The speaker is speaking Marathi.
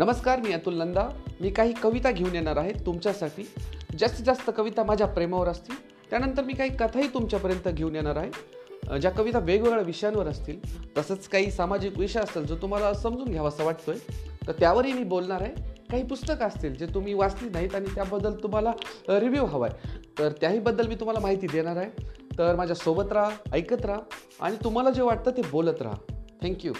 नमस्कार मी अतुल नंदा. मी काही कविता घेऊन येणार आहे तुमच्यासाठी. जास्तीत जास्त कविता माझ्या प्रेमावर असतील. त्यानंतर मी काही कथाही तुमच्यापर्यंत घेऊन येणार आहे. ज्या कविता वेगवेगळ्या विषयांवर असतील तसंच काही सामाजिक विषय असतील जो तुम्हाला समजून घ्यावासा वाटतोय तर त्यावरही मी बोलणार आहे. काही पुस्तकं असतील जे तुम्ही वाचली नाहीत आणि त्याबद्दल तुम्हाला रिव्ह्यू हवा आहे तर त्याहीबद्दल मी तुम्हाला माहिती देणार आहे. तर माझ्यासोबत राहा ऐकत राहा आणि तुम्हाला जे वाटतं ते बोलत राहा. थँक्यू